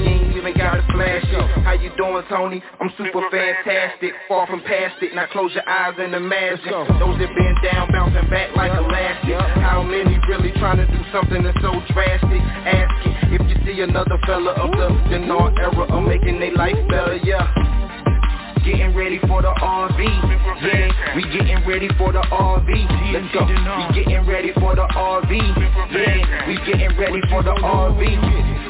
you ain't even gotta flash it. How you doing, Tony? I'm super fantastic, far from past it. Now close your eyes and imagine those that been down, bouncing back like elastic. How many really trying to do something that's so drastic? Asking if you see another fella of the Dinar era of making their life better, yeah. Getting ready for the RV, yeah. We getting ready for the RV. Let's go. We getting ready for the RV, yeah. We getting ready for the RV.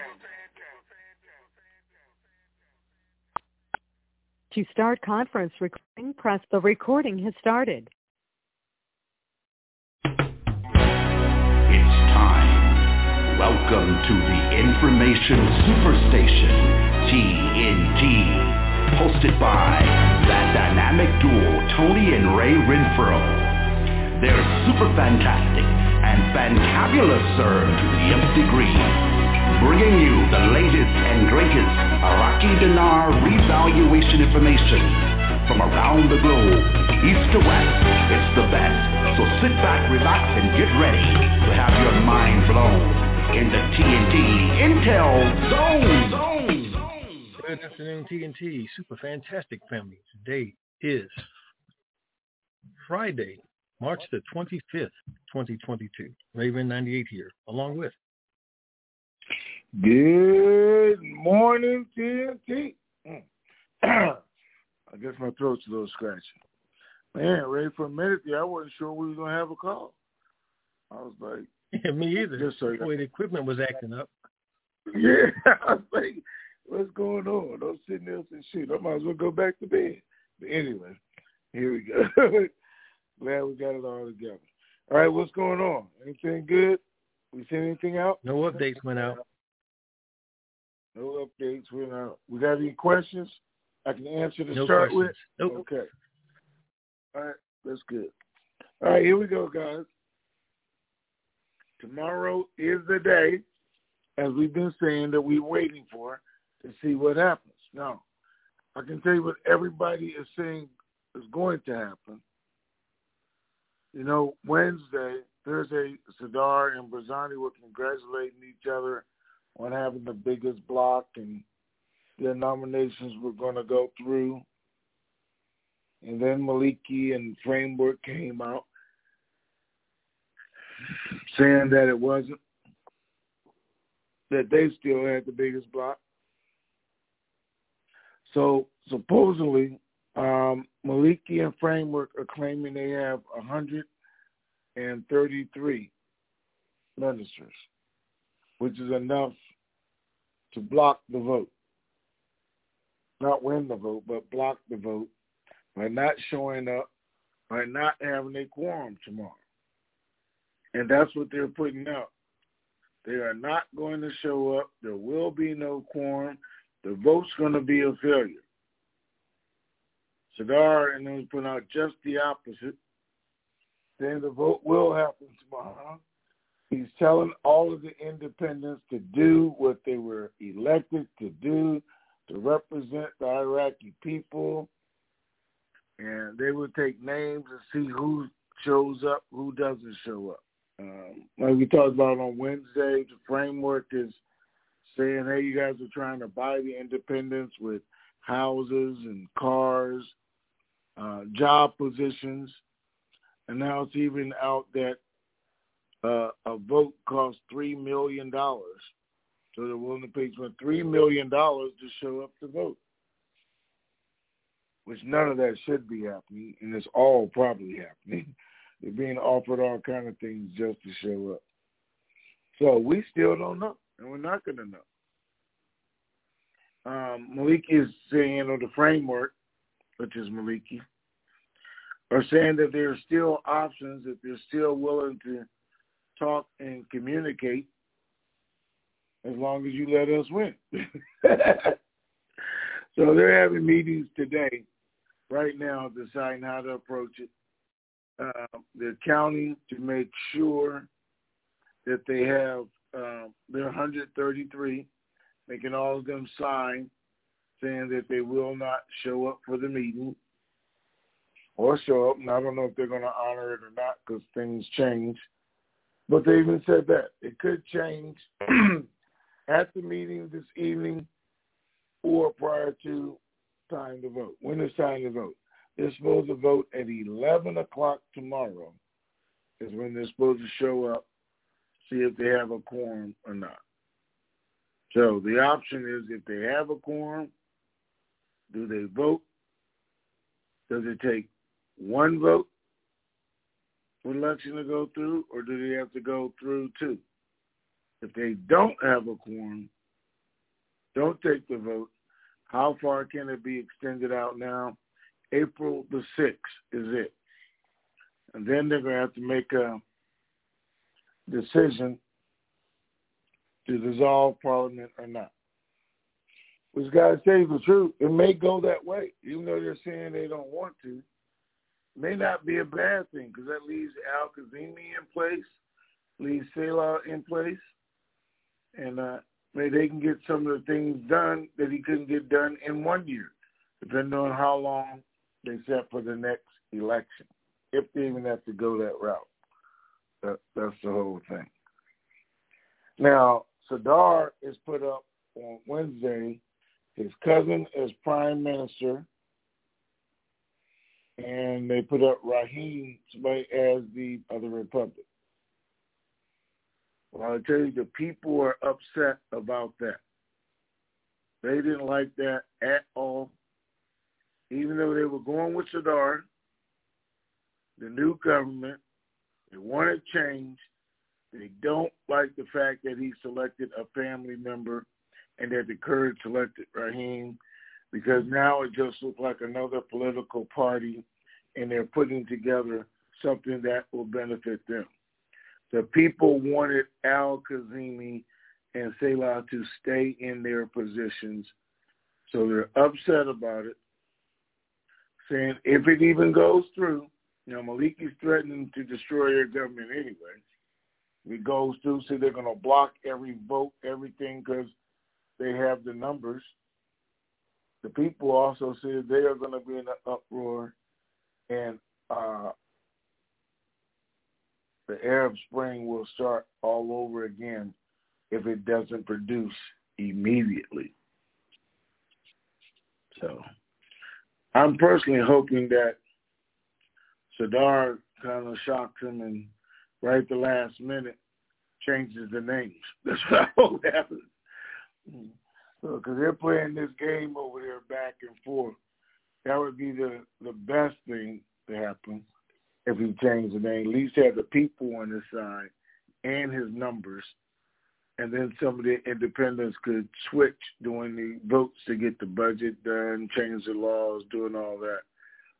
To start conference recording, press the recording has started. It's time. Welcome to the Information Superstation, TNT. Hosted by that dynamic duo, Tony and Ray Renfro. They're super fantastic and fantabulous, sir, to the nth degree. Bringing you the latest and greatest Iraqi dinar revaluation information from around the globe, east to west. It's the best. So sit back, relax, and get ready to have your mind blown in the TNT Intel Zone. Zone. Zone. Good afternoon, TNT Super Fantastic Family. Today is Friday, March the 25th, 2022. Raven 98 here, along with Good morning, TNT. Mm. I guess my throat's a little scratchy. Man, ready for a minute there. I wasn't sure we were gonna have a call. I was like, yeah, me either. Just so the equipment was acting up. Yeah, I was like, what's going on? I'm sitting there and shoot. I might as well go back to bed. But anyway, here we go. Glad we got it all together. All right, what's going on? Anything good? We sent anything out? No updates went out. No updates went out. We got any questions I can answer to no start questions. with? Nope. Okay. All right, that's good. All right, here we go, guys. Tomorrow is the day, as we've been saying, that we're waiting for to see what happens. Now, I can tell you what everybody is saying is going to happen. You know, Wednesday, Thursday, Sadr and Barzani were congratulating each other on having the biggest block, and their nominations were going to go through. And then Maliki and Framework came out saying that it wasn't, that they still had the biggest block. So supposedly, um, Maliki and Framework are claiming they have 133 ministers, which is enough to block the vote. Not win the vote, but block the vote by not showing up, by not having a quorum tomorrow. And that's what they're putting out. They are not going to show up. There will be no quorum. The vote's going to be a failure. Sadr and those put out just the opposite. Then the vote will happen tomorrow. He's telling all of the independents to do what they were elected to do, to represent the Iraqi people. And they will take names and see who shows up, who doesn't show up. Um, like we talked about on Wednesday, the framework is saying, hey, you guys are trying to buy the independents with houses and cars, uh, job positions. And now it's even out that uh, a vote costs $3 million. So they're willing to pay $3 million to show up to vote, which none of that should be happening, and it's all probably happening. They're being offered all kind of things just to show up. So we still don't know, and we're not going to know. Um, Maliki is saying, or the framework, which is Maliki, are saying that there are still options, that they're still willing to talk and communicate as long as you let us win. so they're having meetings today, right now, deciding how to approach it uh, the county to make sure that they have uh, their 133, making all of them sign saying that they will not show up for the meeting or show up. And I don't know if they're going to honor it or not because things change. But they even said that it could change at the meeting this evening or prior to time to vote. When is time to vote? They're supposed to vote at 11 o'clock tomorrow is when they're supposed to show up, see if they have a quorum or not. So the option is if they have a quorum, do they vote? Does it take one vote election to go through, or do they have to go through two? If they don't have a quorum, don't take the vote, how far can it be extended out now? April the 6th is it. And then they're going to have to make a decision to dissolve Parliament or not. Which to tell you the truth, it may go that way, even though they're saying they don't want to. May not be a bad thing because that leaves Al Kazimi in place, leaves Salah in place, and uh, maybe they can get some of the things done that he couldn't get done in one year, depending on how long they set for the next election, if they even have to go that route. That, that's the whole thing. Now, Sadr is put up on Wednesday. His cousin is prime minister, and they put up Raheem as the of the republic. Well, I tell you, the people are upset about that. They didn't like that at all. Even though they were going with Sadr, the new government, they wanted change. They don't like the fact that he selected a family member and that the Kurds selected Raheem because now it just looks like another political party and they're putting together something that will benefit them. The people wanted Al Kazimi and Salah to stay in their positions, so they're upset about it, saying if it even goes through, you know, Maliki's threatening to destroy their government anyway. If it goes through, so they're going to block every vote, everything, because they have the numbers. The people also said they are going to be in an uproar, and uh, the Arab Spring will start all over again if it doesn't produce immediately. So I'm personally hoping that Sadr kind of shocks him and right the last minute changes the names. That's what I hope happens. Because so, they're playing this game over there back and forth. That would be the, the best thing to happen if he changed the name. At least have the people on his side and his numbers. And then some of the independents could switch doing the votes to get the budget done, change the laws, doing all that.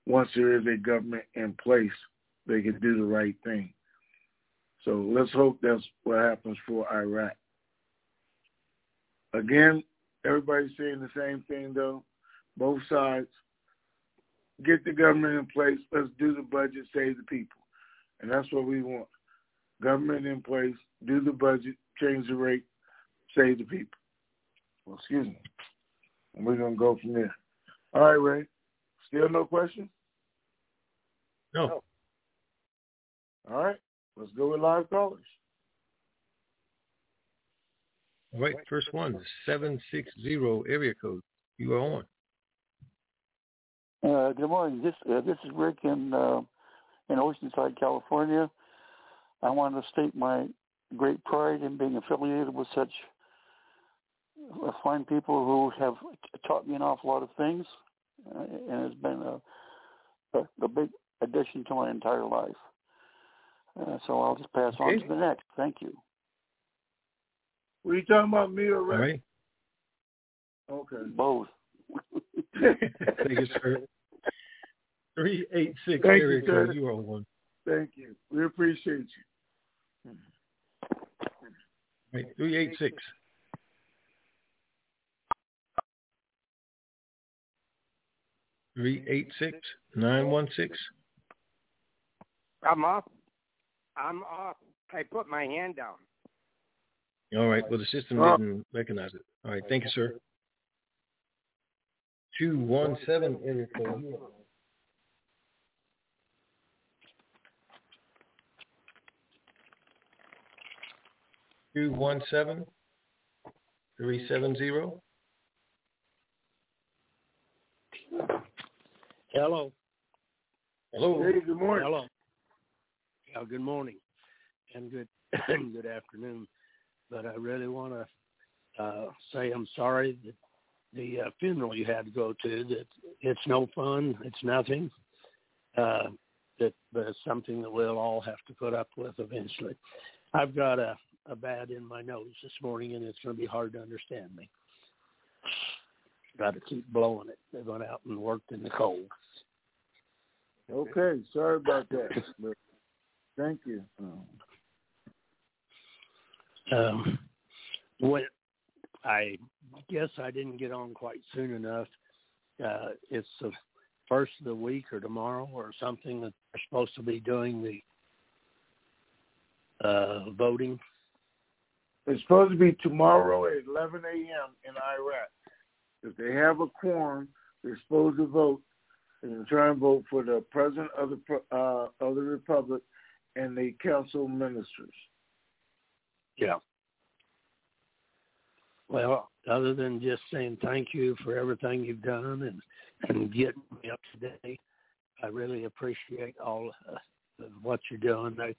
Once there is a government in place, they can do the right thing. So let's hope that's what happens for Iraq. Again, everybody's saying the same thing though. Both sides get the government in place. Let's do the budget, save the people. And that's what we want. Government in place, do the budget, change the rate, save the people. Well, excuse me. And we're going to go from there. All right, Ray. Still no questions? No. All right. Let's go with live callers. All right. First one, 760 area code. You are on. Uh, good morning. This uh, this is Rick in uh, in Oceanside, California. I want to state my great pride in being affiliated with such uh, fine people who have taught me an awful lot of things, uh, and has been a, a, a big addition to my entire life. Uh, so I'll just pass okay. on to the next. Thank you. Were you talking about me or Rick? Right. Okay. Both. Thank you, sir. Three eight six Thank area you, code. sir. You are one. Thank you. We appreciate you. Right. Three eight six. Three eight six nine one six. I'm off. I'm off. I put my hand down. All right. Well, the system Oh. didn't recognize it. All right. Thank you, sir. Two one seven area code. You are. Two one seven three seven zero. Hello. Hello. Hey, good morning. Hello. Yeah, good morning and good good afternoon. But I really want to uh, say I'm sorry that the uh, funeral you had to go to. That it's no fun. It's nothing. Uh, that but it's something that we'll all have to put up with eventually. I've got a a bad in my nose this morning, and it's going to be hard to understand me. Got to keep blowing it. They went out and worked in the cold. Okay, sorry about that. But thank you. Um, when I guess I didn't get on quite soon enough. Uh, it's the first of the week or tomorrow or something that they're supposed to be doing the uh, voting. It's supposed to be tomorrow at 11 a.m. in Iraq. If they have a quorum, they're supposed to vote. Going try and vote for the president of the uh, of the republic and the council ministers. Yeah. Well, other than just saying thank you for everything you've done and and getting me up today, I really appreciate all uh, of what you're doing. I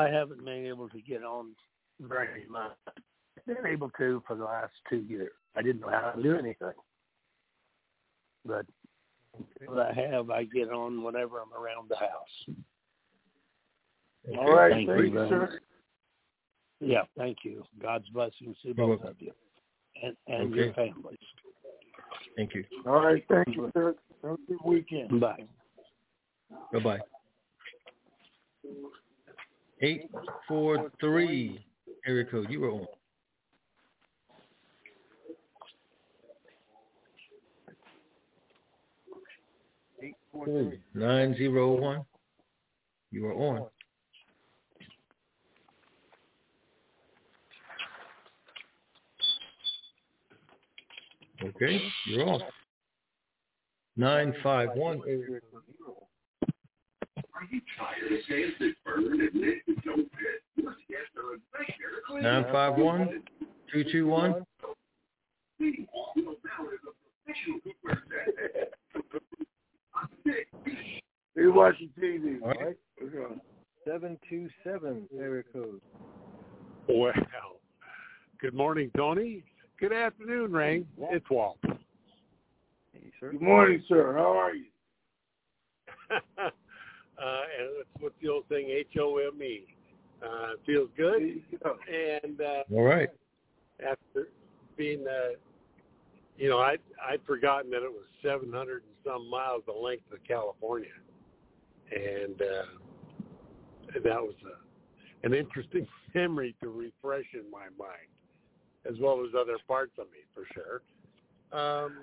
I haven't been able to get on very much. I've been able to for the last two years. I didn't know how to do anything, but what I have, I get on whenever I'm around the house. All right, Thank thank, you sir. Yeah, thank you. God's blessings to both of you and, and your families. Thank you. All right, thank you, sir. Have a good weekend. Bye. Bye bye. Eight four three area code. You were on. Eight four three. Nine zero one. You are on. Okay, you're on. Nine five one area code. Are you tired of saying that burn and Nick is no fit? Let's get the nightmare. Nine five one two two one. Meanwhile, you know, now is a professional cookware They watching TV, All right. right? Okay. Seven two seven area code. Well, good morning, Tony. Good afternoon, Ray. It's Walt. Hey, sir. Good morning, sir. How are you? uh, and it's what's the old thing, H-O-M-E. Uh, feels good. Go. And uh, All right. after being, uh, you know, I I'd forgotten that it was 700 and some miles the length of California, and uh, that was a, an interesting memory to refresh in my mind, as well as other parts of me for sure. Um,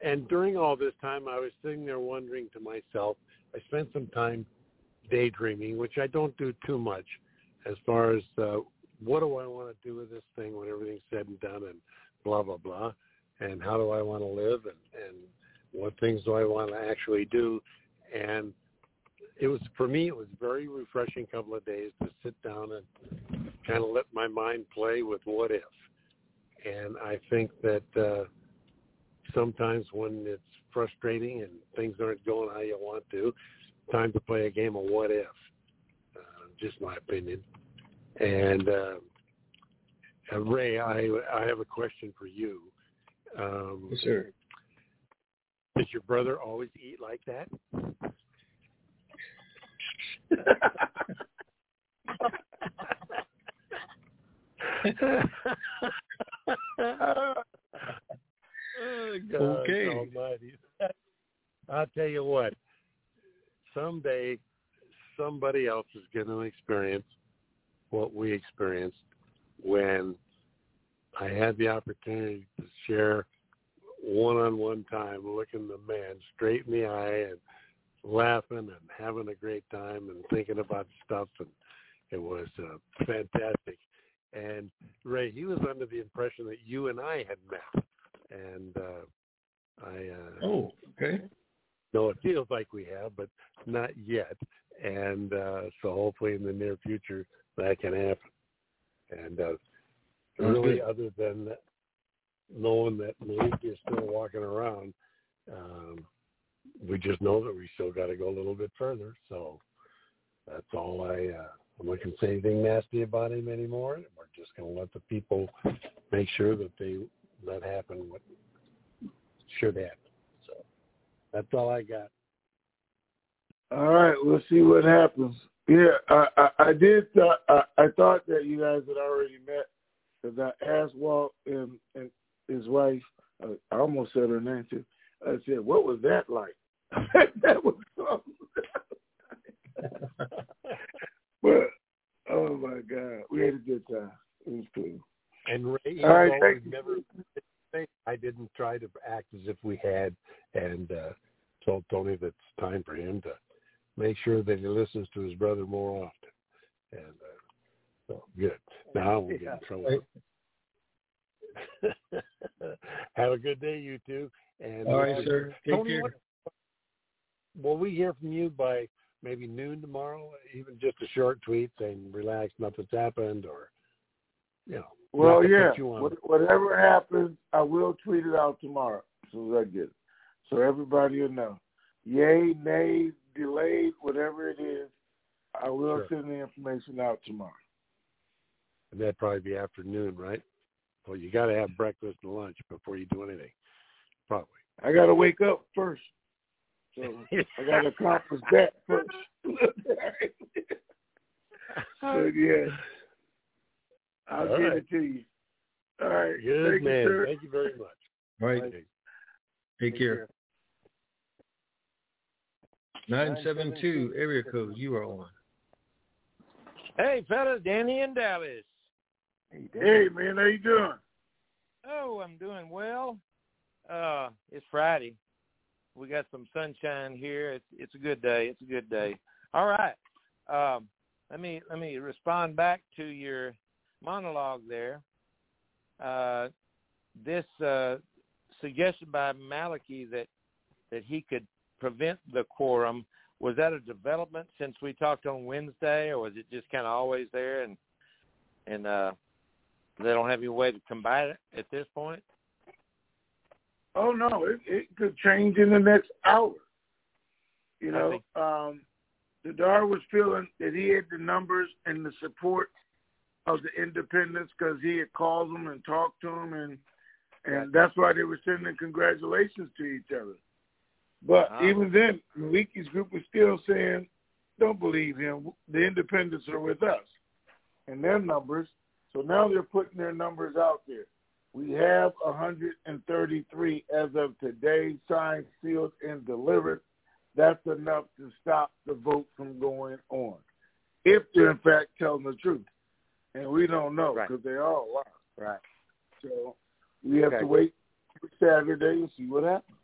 and during all this time, I was sitting there wondering to myself. I spent some time daydreaming, which I don't do too much, as far as uh, what do I want to do with this thing when everything's said and done, and blah blah blah, and how do I want to live, and and what things do I want to actually do, and it was for me it was very refreshing couple of days to sit down and kind of let my mind play with what if, and I think that. uh sometimes when it's frustrating and things aren't going how you want to, time to play a game of what if. Uh, just my opinion. And uh, uh, Ray, I I have a question for you. Um, Yes, sir. does your brother always eat like that? Oh, God Okay. Almighty. I'll tell you what. Someday, somebody else is going to experience what we experienced when I had the opportunity to share one-on-one time, looking the man straight in the eye and laughing and having a great time and thinking about stuff, and it was uh, fantastic. And Ray, he was under the impression that you and I had met, and uh, I uh, Oh, okay. no, it feels like we have, but not yet. And uh, so hopefully in the near future that can happen. And uh, really, other than knowing that Malik is still walking around, um, we just know that we still got to go a little bit further. So that's all I. Uh, I'm not going to say anything nasty about him anymore. We're just going to let the people make sure that they let happen what should happen. So that's all I got. All right, we'll see what happens. Yeah, I I, I did. Th- I, I thought that you guys had already met because I asked Walt and, and his wife. Uh, I almost said her name too. I said, "What was that like?" that was something. but oh my God, we had a good time. It was cool. And Ray, even All right, thank you. never, I didn't try to act as if we had, and uh, told Tony that it's time for him to make sure that he listens to his brother more often. And uh, so good. Now we'll get in trouble. Have a good day, you two. And All right, uh, sir. Take Tony, care. what, will we hear from you by maybe noon tomorrow? Even just a short tweet saying, "Relax, nothing's happened," or you know. Well, yeah. Whatever happens, I will tweet it out tomorrow as soon as I get it, so everybody will know. Yay, nay, delayed, whatever it is, I will Sure. send the information out tomorrow. and that'd probably be afternoon, right? Well, you got to have breakfast and lunch before you do anything. Probably. I got to wake up first, so I got to accomplish that first. so yeah, I'll All get right. it to you. All right, Good Thank man. You. Thank you very much. All right. Okay. Take care. 972 area code. You are on. Hey, fellas, Danny in Dallas. Hey man, how you doing? Oh, I'm doing well. Uh, it's Friday. We got some sunshine here. It's it's a good day. It's a good day. All right. Um, let me let me respond back to your monologue there. Uh, this uh, suggestion by Maliki that that he could prevent the quorum was that a development since we talked on Wednesday, or was it just kind of always there and and uh, they don't have any way to combat it at this point? Oh no, it, it could change in the next hour. You know, think- um, the Dar was feeling that he had the numbers and the support of the independents because he had called them and talked to them, and and that's why they were sending congratulations to each other. But even then, Maliki's group was still saying, "Don't believe him. The independents are with us," and their numbers. So now they're putting their numbers out there. We have 133 as of today, signed, sealed, and delivered. That's enough to stop the vote from going on, if they're in fact telling the truth. And we don't know Right. because they're all lies. Right. So we have Okay. to wait for Saturday and see what happens.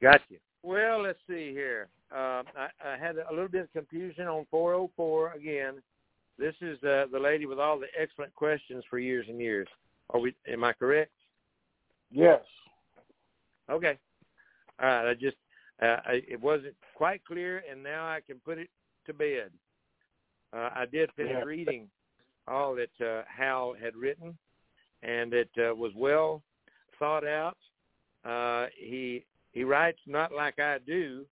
Gotcha. Well, let's see here. Um, I, I had a little bit of confusion on 404 again. This is uh, the lady with all the excellent questions for years and years. Are we? Am I correct? Yes. Okay. All right. I just uh, I, it wasn't quite clear, and now I can put it to bed. Uh, I did finish Yeah. reading all that uh, Hal had written, and it uh, was well thought out. Uh, he he writes not like I do,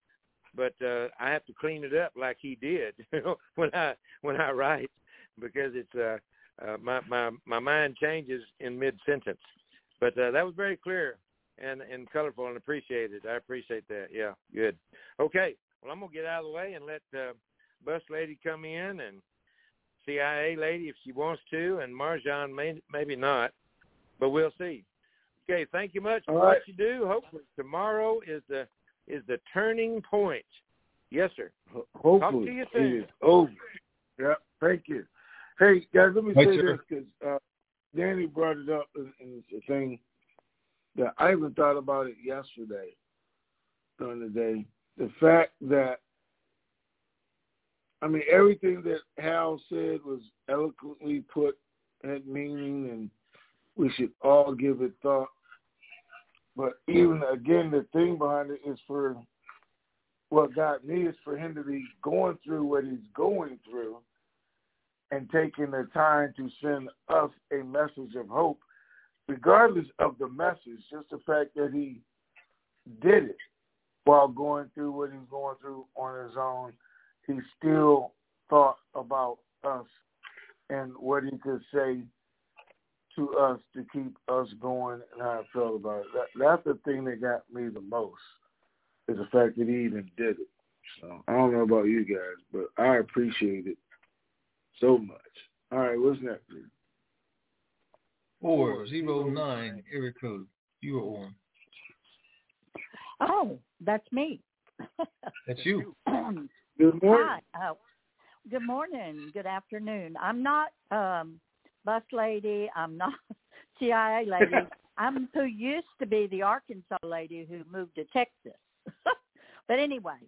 but uh, I have to clean it up like he did when I when I write because it's uh, uh, my my my mind changes in mid sentence. But uh, that was very clear and and colorful and appreciated. I appreciate that. Yeah, good. Okay, well I'm gonna get out of the way and let uh, bus lady come in and CIA lady if she wants to, and Marjan may maybe not, but we'll see. Okay, thank you much for All what you do. Hopefully tomorrow is the is the turning point. Yes, sir. Ho- Hopefully, to you soon. is over. Yeah, thank you. Hey guys, let me Right, say sir. this because uh, Danny brought it up, and, and it's a thing that I even thought about it yesterday during the day. The fact that, I mean, everything that Hal said was eloquently put, had meaning, and we should all give it thought. But even again, the thing behind it is for what got me is for him to be going through what he's going through and taking the time to send us a message of hope, regardless of the message, just the fact that he did it while going through what he's going through on his own. He still thought about us and what he could say to us to keep us going and how I felt about it. That, that's the thing that got me the most is the fact that he even did it. So I don't know about you guys, but I appreciate it so much. All right, what's next? 409 area code. You are on. Oh, that's me. That's you. Good morning. Hi. Uh, good morning. Good afternoon. I'm not um, bus lady. I'm not CIA lady. I'm who used to be the Arkansas lady who moved to Texas. but anyway,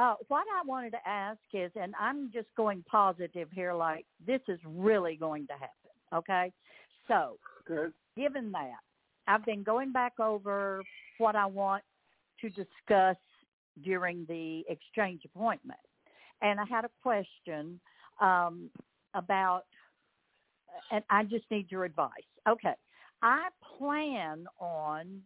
uh, what I wanted to ask is, and I'm just going positive here, like this is really going to happen. Okay, so Good. given that, I've been going back over what I want to discuss during the exchange appointment. And I had a question um, about, and I just need your advice. Okay. I plan on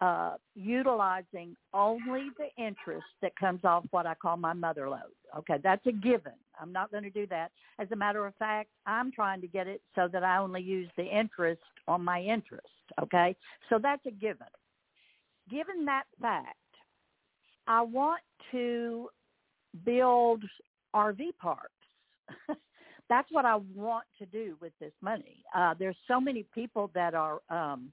uh, utilizing only the interest that comes off what I call my mother load. Okay, that's a given. I'm not going to do that. As a matter of fact, I'm trying to get it so that I only use the interest on my interest. Okay, so that's a given. Given that fact, I want to build RV parks. that's what I want to do with this money. Uh, there's so many people that are um,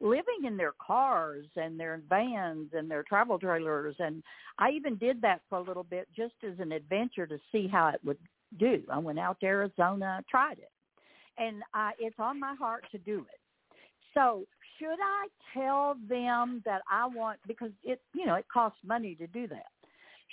living in their cars and their vans and their travel trailers, and I even did that for a little bit just as an adventure to see how it would do. I went out to Arizona, tried it, and I, it's on my heart to do it. So should I tell them that I want because it you know it costs money to do that?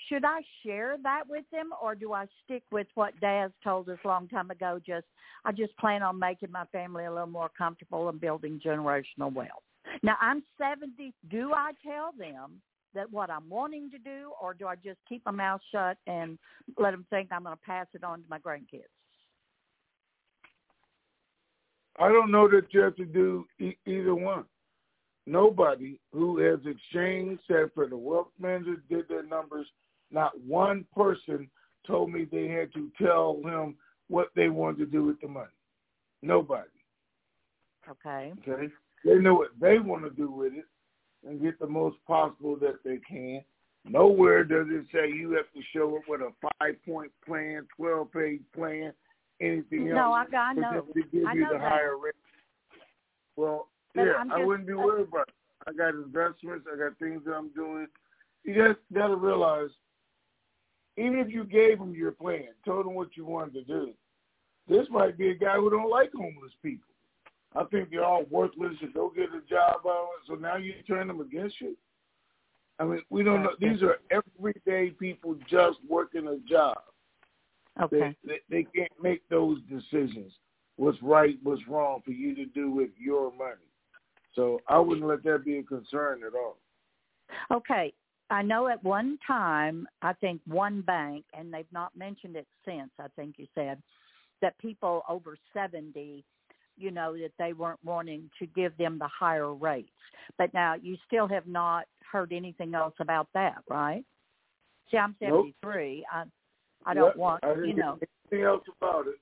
Should I share that with them or do I stick with what Daz told us a long time ago? Just I just plan on making my family a little more comfortable and building generational wealth. Now I'm 70. Do I tell them that what I'm wanting to do, or do I just keep my mouth shut and let them think I'm going to pass it on to my grandkids? I don't know that you have to do e- either one. Nobody who has exchanged, said for the wealth manager, did their numbers not one person told me they had to tell him what they wanted to do with the money. Nobody. Okay. Okay. They know what they want to do with it and get the most possible that they can. Nowhere does it say you have to show up with a five point plan, twelve page plan, anything no, else. I, I know. To give I you know the that. higher rate. Well, But yeah, I'm I wouldn't be worried about it. I got investments, I got things that I'm doing. You just gotta realize even if you gave him your plan, told him what you wanted to do, this might be a guy who don't like homeless people. I think they're all worthless and go get a job on it. So now you turn them against you. I mean, we don't know. These are everyday people just working a job. Okay. They, they they can't make those decisions. What's right, what's wrong for you to do with your money. So I wouldn't let that be a concern at all. Okay. I know at one time, I think one bank, and they've not mentioned it since, I think you said, that people over 70, you know, that they weren't wanting to give them the higher rates. But now you still have not heard anything else about that, right? See, I'm Nope. 73. I, I don't Yep, want, I you know. anything else about it.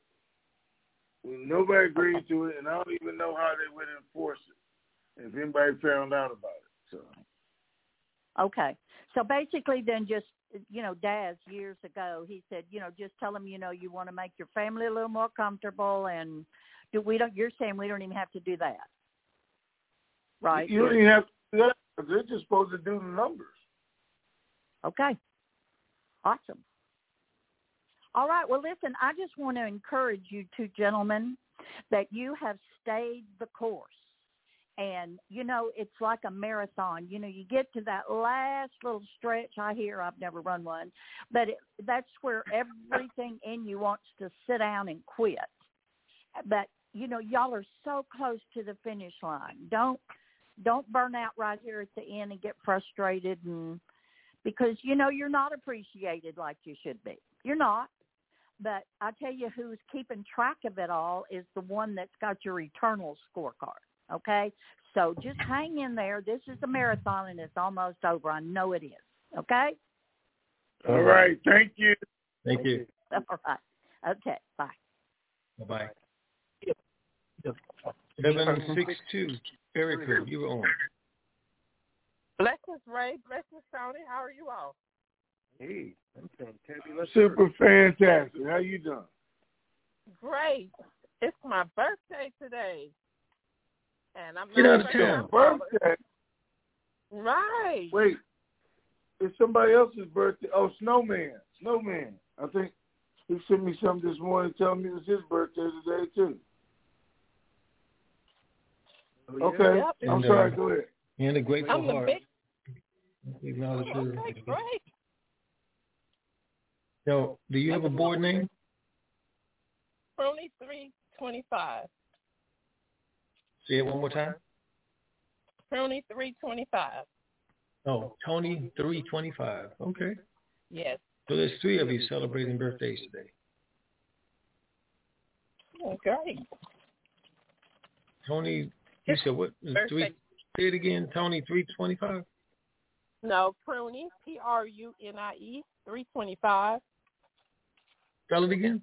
Nobody agreed to it, and I don't even know how they would enforce it if anybody found out about it. So Okay. So basically then just, you know, Daz years ago, he said, you know, just tell them, you know, you want to make your family a little more comfortable and do we don't, you're saying we don't even have to do that. Right. you don't even have to do that. They're just supposed to do the numbers. Okay. Awesome. All right. Well, listen, I just want to encourage you two gentlemen that you have stayed the course. And, you know, it's like a marathon. You know, you get to that last little stretch. I hear I've never run one, but it, that's where everything in you wants to sit down and quit. But, you know, y'all are so close to the finish line. Don't don't burn out right here at the end and get frustrated and because you know you're not appreciated like you should be. You're not. But I tell you who's keeping track of it all is the one that's got your eternal scorecard. Okay? So just hang in there. This is a marathon and it's almost over. I know it is. Okay? All right. Thank you. Thank you. All right. Okay. Bye. Bye bye. Seven six two. Area code. You were on. Blessings, Ray. Blessings, Tony. How are you all? Hey, I'm from Tabula. Super fantastic. How you doing? Great. It's my birthday today. And I'm Get out of sure town. Birthday. Right. Wait, it's somebody else's birthday. Oh, Snowman. Snowman. I think he sent me something this morning telling me it was his birthday today too. Okay. Yep. I'm And, sorry. uh, Go ahead. And a grateful I'm the heart. big. Acknowledge her. Okay, great. Now, do you have a board name? Crony three twenty five. Say it one more time. Crony three twenty five. Oh, Tony three twenty five. Okay. Yes. So there's three of you celebrating birthdays today. Oh, great. Tony, you said what? Three Say it again, Tony. Three twenty-five. No, Prunie, P R U N I E, three twenty five. Spell it again.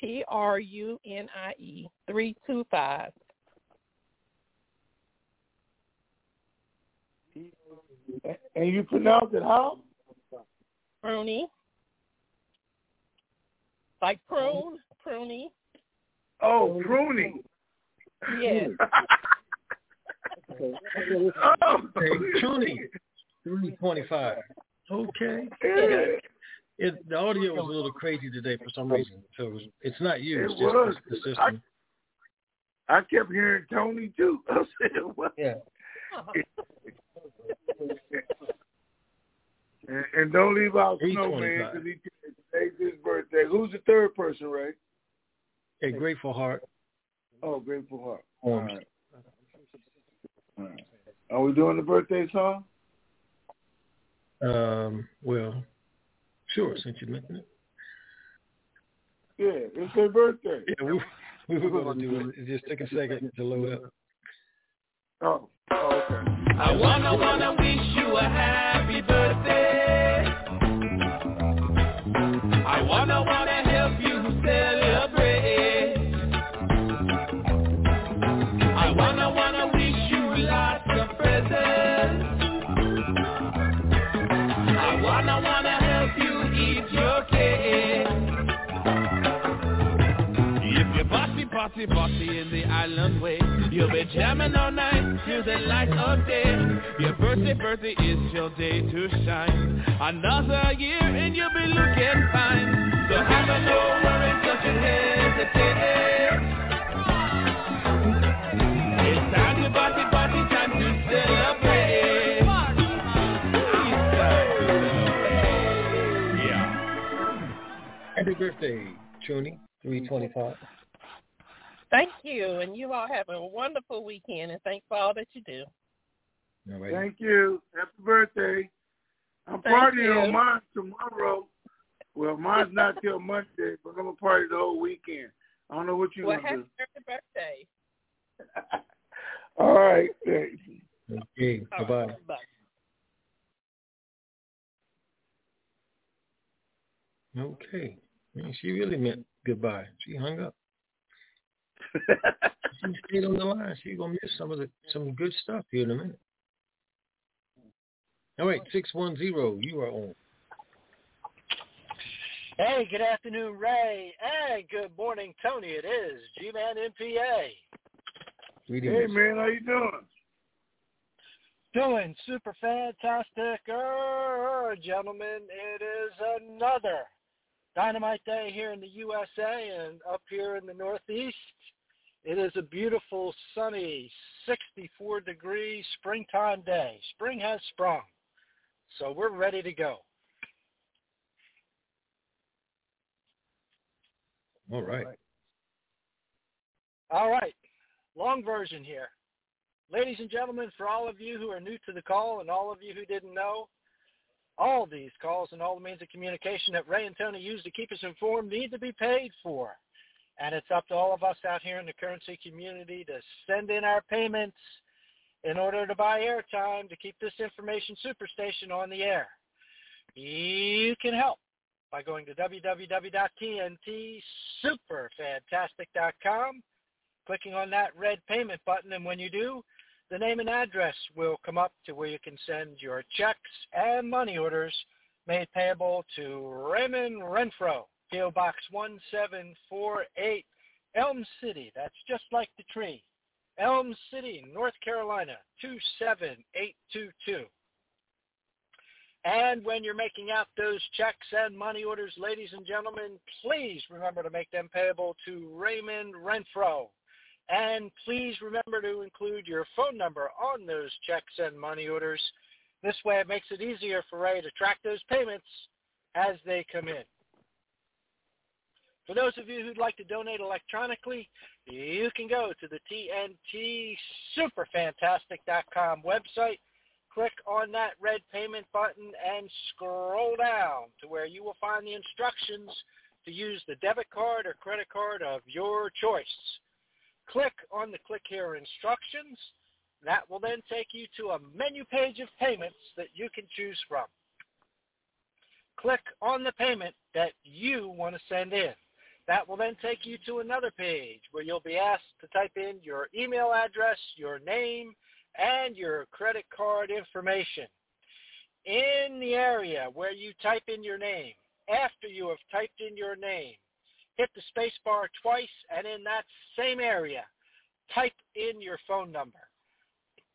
P R U N I E, three two five. And you pronounce it how? Prunie. Like prune, pruny. Oh, pruning. Yes. oh. Hey, Tony. Three twenty-five. Okay. It, the audio was a little crazy today for some reason, so it was, it's not you. It's It just was. the system. I kept hearing Tony too. I said, what? Yeah. And, and don't leave out Snowman because he today's his birthday. Who's the third person, Ray? A grateful heart. Oh, Grateful Heart. All right. All right. Are we doing the birthday song? Um, well, sure, since you mentioned it. Yeah, it's their birthday. Yeah, we, we were going to do it. It just took a second to load up. Oh, oh okay. I wanna wanna wish you a happy birthday. I wanna wanna party, party, in the island way, you'll be jamming all night till the light of day. Your birthday, birthday is your day to shine. Another year and you'll be looking fine. So have a no worries, don't you hesitate. It's time to party, party, time to celebrate. Happy birthday. Three twenty-five. Thank you, and you all have a wonderful weekend, and thanks for all that you do. Thank you. Happy birthday. I'm Thank partying you. on mine tomorrow. Well, mine's not till Monday, but I'm gonna party the whole weekend. I don't know what you Well, gonna happy do. birthday. All right. thanks. Okay. All Bye right, bye. Okay. Man, she really meant goodbye. She hung up. She stayed on the line. She's gonna miss some of the some good stuff here in a minute. All right, six one zero. You are on. Hey, good afternoon, Ray. Hey, good morning, Tony. It is G-Man MPA. Greetings. Hey man, how you doing? Doing super fantastic, er, gentlemen. It is another dynamite day here in the USA and up here in the Northeast. It is a beautiful, sunny, 64 degree springtime day. Spring has sprung. So we're ready to go. All right. All right. Long version here. Ladies and gentlemen, for all of you who are new to the call and all of you who didn't know, all these calls and all the means of communication that Ray and Tony use to keep us informed need to be paid for. And it's up to all of us out here in the currency community to send in our payments in order to buy airtime to keep this information superstation on the air. You can help by going to www.tntsuperfantastic.com, clicking on that red payment button, and when you do, the name and address will come up to where you can send your checks and money orders made payable to Raymond Renfro, PO Box 1748, Elm City. That's just like the tree. Elm City, North Carolina, 27822. And when you're making out those checks and money orders, ladies and gentlemen, please remember to make them payable to Raymond Renfro. And please remember to include your phone number on those checks and money orders. This way it makes it easier for Ray to track those payments as they come in. For those of you who'd like to donate electronically, you can go to the TNTSuperfantastic.com website, click on that red payment button, and scroll down to where you will find the instructions to use the debit card or credit card of your choice. Click on the click here instructions, That will then take you to a menu page of payments that you can choose from. Click on the payment that you want to send in. That will then take you to another page where you'll be asked to type in your email address, your name, and your credit card information. In the area where you type in your name, after you have typed in your name, hit the space bar twice, and in that same area, type in your phone number.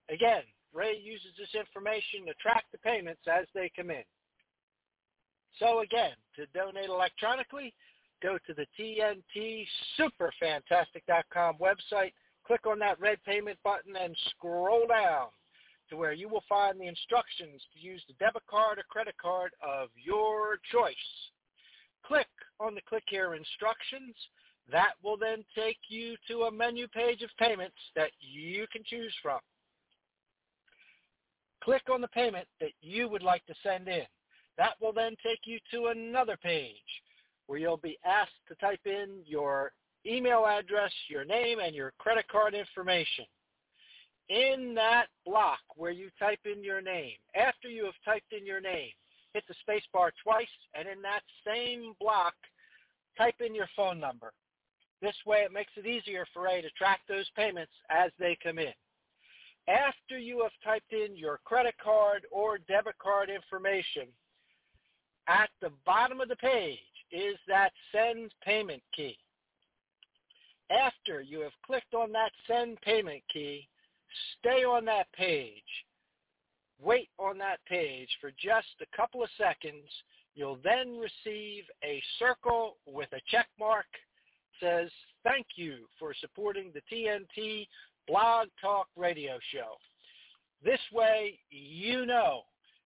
Again, Ray uses this information to track the payments as they come in. So again, to donate electronically, go to the TNTSuperFantastic.com website, click on that red payment button, and scroll down to where you will find the instructions to use the debit card or credit card of your choice. Click on the click here instructions. That will then take you to a menu page of payments that you can choose from. Click on the payment that you would like to send in. That will then take you to another page where you'll be asked to type in your email address, your name, and your credit card information. In that block where you type in your name, after you have typed in your name, hit the space bar twice, and in that same block, type in your phone number. This way it makes it easier for A to track those payments as they come in. After you have typed in your credit card or debit card information, at the bottom of the page is that send payment key. After you have clicked on that send payment key, stay on that page. Wait on that page for just a couple of seconds. You'll then receive a circle with a check mark says, thank you for supporting the TNT Blog Talk Radio Show. This way, you know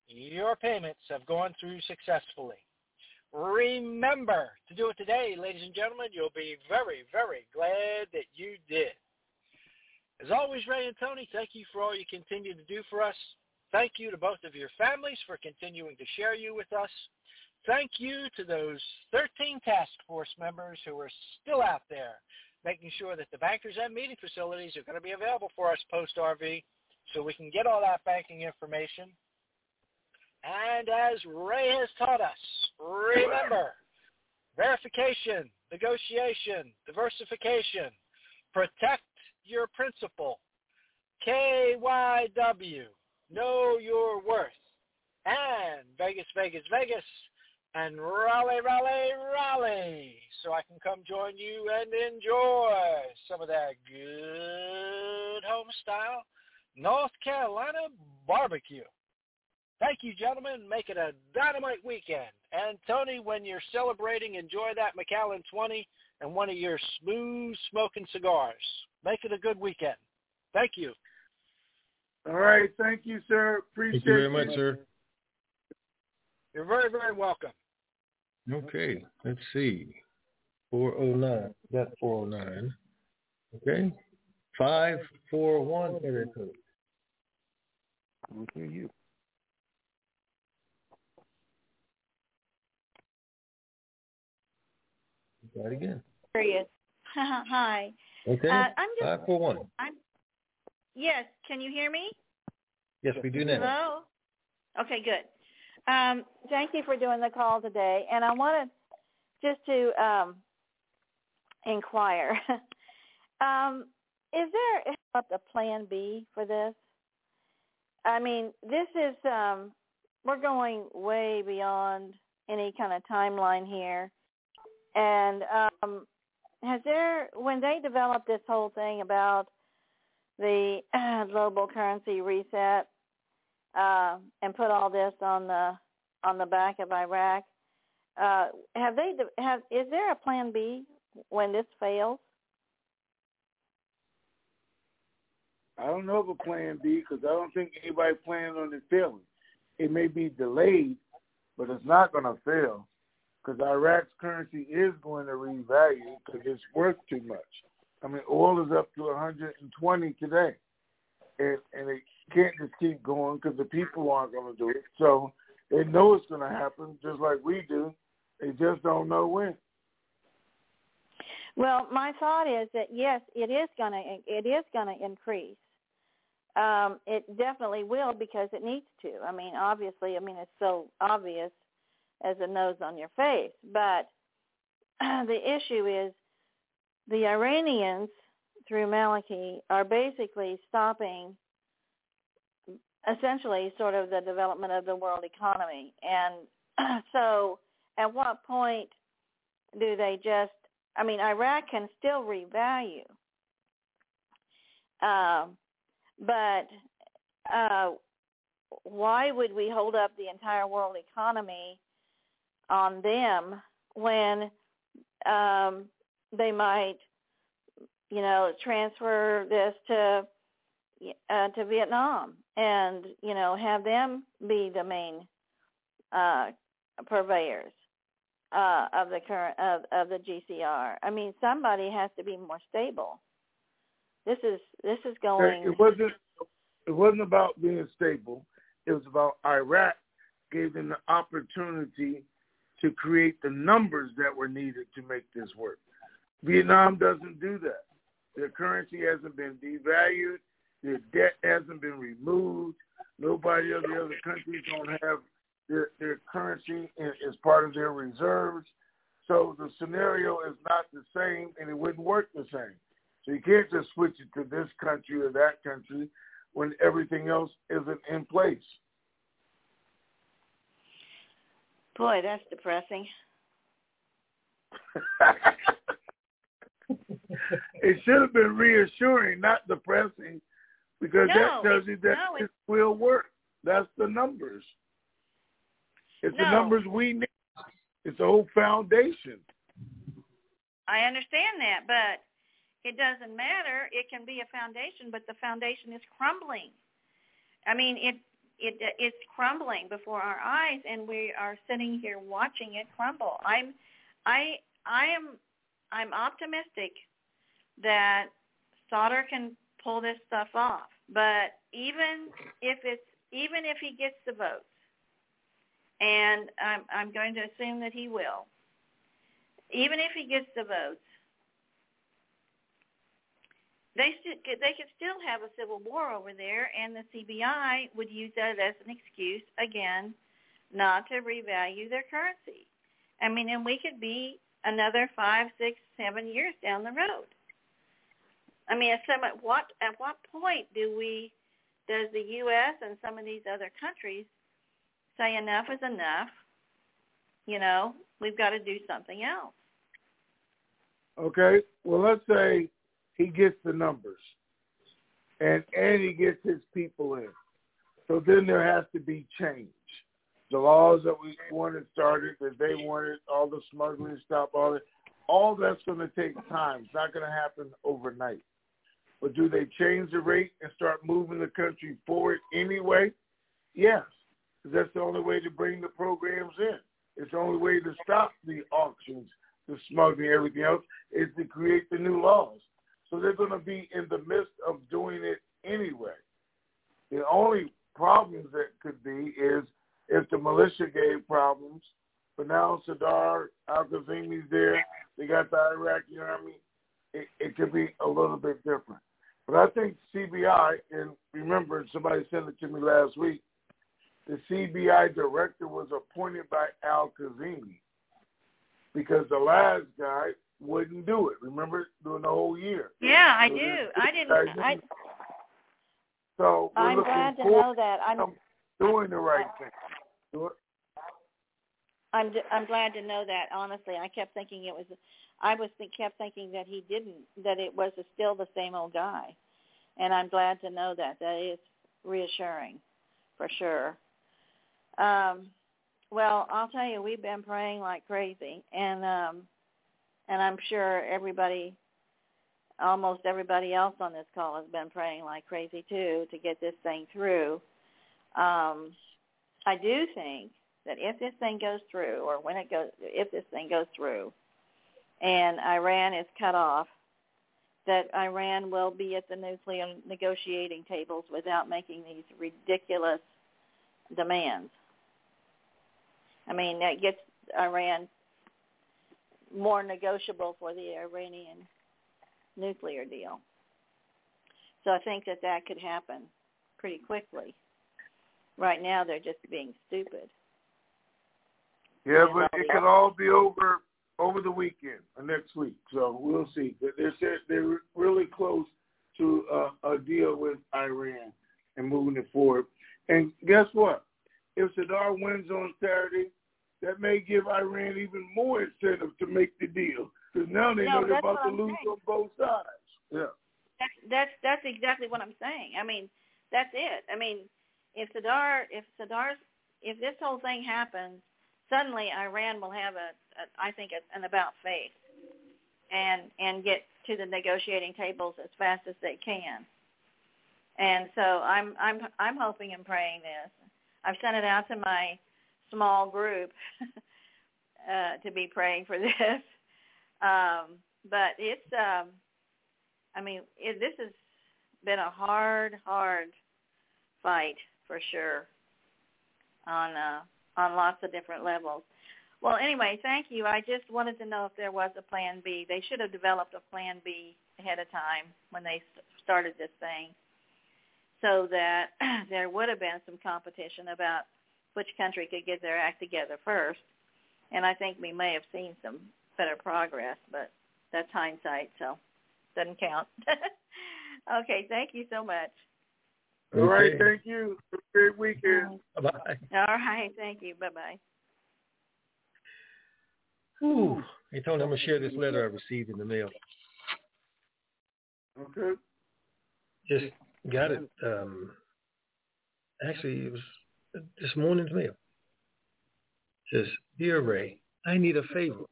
your payments have gone through successfully. Remember to do it today, ladies and gentlemen. You'll be very, very glad that you did. As always, Ray and Tony, thank you for all you continue to do for us. Thank you to both of your families for continuing to share you with us. Thank you to those 13 task force members who are still out there making sure that the bankers and meeting facilities are going to be available for us post-RV so we can get all that banking information. And as Ray has taught us, remember, verification, negotiation, diversification, protect your principal, KYW, know your worth, and Vegas, Vegas, Vegas, and Raleigh, Raleigh, Raleigh, so I can come join you and enjoy some of that good home style North Carolina barbecue. Thank you, gentlemen. Make it a dynamite weekend. And Tony, when you're celebrating, enjoy that Macallan 20 and one of your smooth smoking cigars. Make it a good weekend. Thank you. All right. Thank you, sir. Appreciate it. Thank you very much, sir. You're very, very welcome. Okay, let's see. 409. Got 409. Okay. 541 area code. We you. Try it again. Hi. Okay. Uh, I'm just. 541. I'm. Yes. Can you hear me? Yes, we do now. Hello. Okay. Good. Um, thank you for doing the call today, and I wanted just to um, inquire. um, is there a plan B for this? I mean, this is um, we're going way beyond any kind of timeline here. And um, has there, when they developed this whole thing about the uh, global currency reset uh, and put all this on the on the back of Iraq, uh, have they have? Is there a plan B when this fails? I don't know of a plan B because I don't think anybody planned on it failing. It may be delayed, but it's not going to fail because Iraq's currency is going to revalue because it's worth too much. I mean, oil is up to 120 today, and and it can't just keep going because the people aren't going to do it. So they know it's going to happen, just like we do. They just don't know when. Well, my thought is that yes, it is going to it is going to increase. um, it definitely will because it needs to. I mean, obviously, I mean it's so obvious as a nose on your face. But the issue is the Iranians through Maliki are basically stopping essentially sort of the development of the world economy. And so at what point do they just I mean Iraq can still revalue. Um, but uh, why would we hold up the entire world economy on them when um, they might, you know, transfer this to uh, to Vietnam and you know have them be the main uh, purveyors uh, of the current of, of the GCR. I mean, somebody has to be more stable. This is this is going. It wasn't. It wasn't about being stable. It was about Iraq gave them the opportunity to create the numbers that were needed to make this work. Vietnam doesn't do that. Their currency hasn't been devalued. Their debt hasn't been removed. Nobody of the other countries don't have their, their currency as part of their reserves. So the scenario is not the same, and it wouldn't work the same. So you can't just switch it to this country or that country when everything else isn't in place. Boy, that's depressing. it should have been reassuring, not depressing, because no, that tells you that no, it will work. That's the numbers. It's no. the numbers we need. It's the whole foundation. I understand that, but it doesn't matter. It can be a foundation, but the foundation is crumbling. I mean, it it it's crumbling before our eyes, and we are sitting here watching it crumble. I'm I I am I'm optimistic that Sadr can pull this stuff off. But even if it's even if he gets the votes, and I'm I'm going to assume that he will. Even if he gets the votes, they should they could still have a civil war over there, and the CBI would use that as an excuse again not to revalue their currency. I mean, and we could be another five, six, seven years down the road. I mean, at some at what at what point do we does the U.S. and some of these other countries say enough is enough? You know, we've got to do something else. Okay. Well, let's say he gets the numbers, and and he gets his people in. So then there has to be change. The laws that we wanted started, that they wanted, all the smuggling stop, all that, all that's going to take time. It's not going to happen overnight. But do they change the rate and start moving the country forward anyway? Yes, that's the only way to bring the programs in. It's the only way to stop the auctions, the smuggling, everything else, is to create the new laws. So they're going to be in the midst of doing it anyway. The only problems that could be is if the militia gave problems, but now Sadr al-Kazemi's there, they got the Iraqi army, it, it could be a little bit different. But I think CBI, and remember, somebody sent it to me last week, the CBI director was appointed by al-Kazemi because the last guy wouldn't do it. Remember, during the whole year. Yeah, I so do. I didn't. I, so we're I'm looking glad to know that. I'm doing the right thing. Do it. I'm I'm glad to know that. Honestly, I kept thinking it was. I was think, kept thinking that he didn't. That it was still the same old guy, and I'm glad to know that. That is reassuring, for sure. Um, well, I'll tell you, we've been praying like crazy, and um, and I'm sure everybody, almost everybody else on this call has been praying like crazy too to get this thing through. Um, I do think that if this thing goes through, or when it goes, if this thing goes through, and Iran is cut off, that Iran will be at the nuclear negotiating tables without making these ridiculous demands. I mean, that gets Iran more negotiable for the Iranian nuclear deal. So I think that that could happen. pretty quickly. Right now, they're just being stupid. Yeah, but it could all be over over the weekend or next week. So we'll see. They're they're really close to a, a deal with Iran and moving it forward. And guess what? If Sadr wins on Saturday, that may give Iran even more incentive to make the deal because now they No, know they're about to I'm lose saying. on both sides. Yeah. That's that's that's exactly what I'm saying. I mean, that's it. I mean, if Sadr if Sadr's if this whole thing happens, suddenly Iran will have a, a I think a, an about face, and and get to the negotiating tables as fast as they can. And so I'm I'm I'm hoping and praying this. I've sent it out to my small group uh, to be praying for this. Um, but it's um, I mean, it, this has been a hard, hard fight for sure on uh, on lots of different levels. Well, anyway, thank you. I just wanted to know if there was a plan B. They should have developed a plan B ahead of time when they started this thing, so that there would have been some competition about which country could get their act together first. And I think we may have seen some better progress, but that's hindsight, so doesn't count. okay, thank you so much. All right. Thank you. Have a great weekend. Bye. All right, thank you. Bye bye. Ooh. Hey Tony, I'm gonna share this letter I received in the mail. Okay. Just got it. Um, actually, it was this morning's mail. Says, "Dear Ray, I need a favor.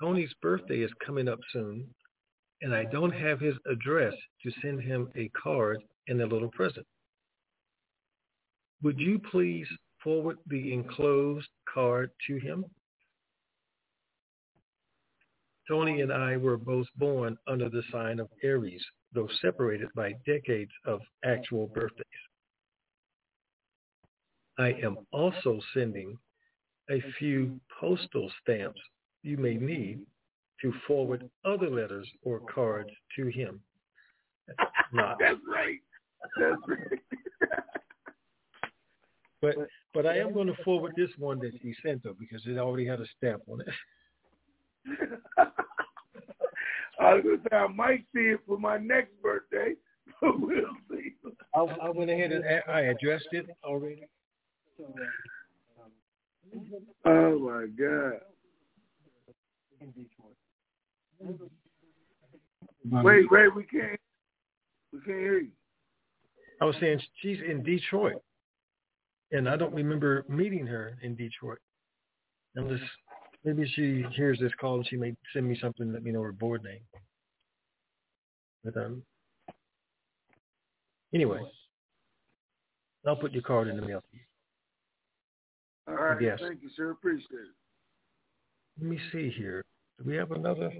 Tony's birthday is coming up soon, and I don't have his address to send him a card and a little present. Would you please forward the enclosed card to him? Tony and I were both born under the sign of Aries, though separated by decades of actual birthdays. I am also sending a few postal stamps you may need to forward other letters or cards to him. Not, That's right. That's right. but but I am going to forward this one that he sent though because it already had a stamp on it. I was gonna say I might see it for my next birthday, but we'll see. I, I went ahead and I addressed it already. Oh my God. Wait, wait, we can't we can't hear you. I was saying she's in Detroit, and I don't remember meeting her in Detroit. Unless maybe she hears this call and she may send me something, let me know her board name. But um, anyway, I'll put your card in the mail. All right, Yes. thank you, sir. Appreciate it. Let me see here. Do we have another?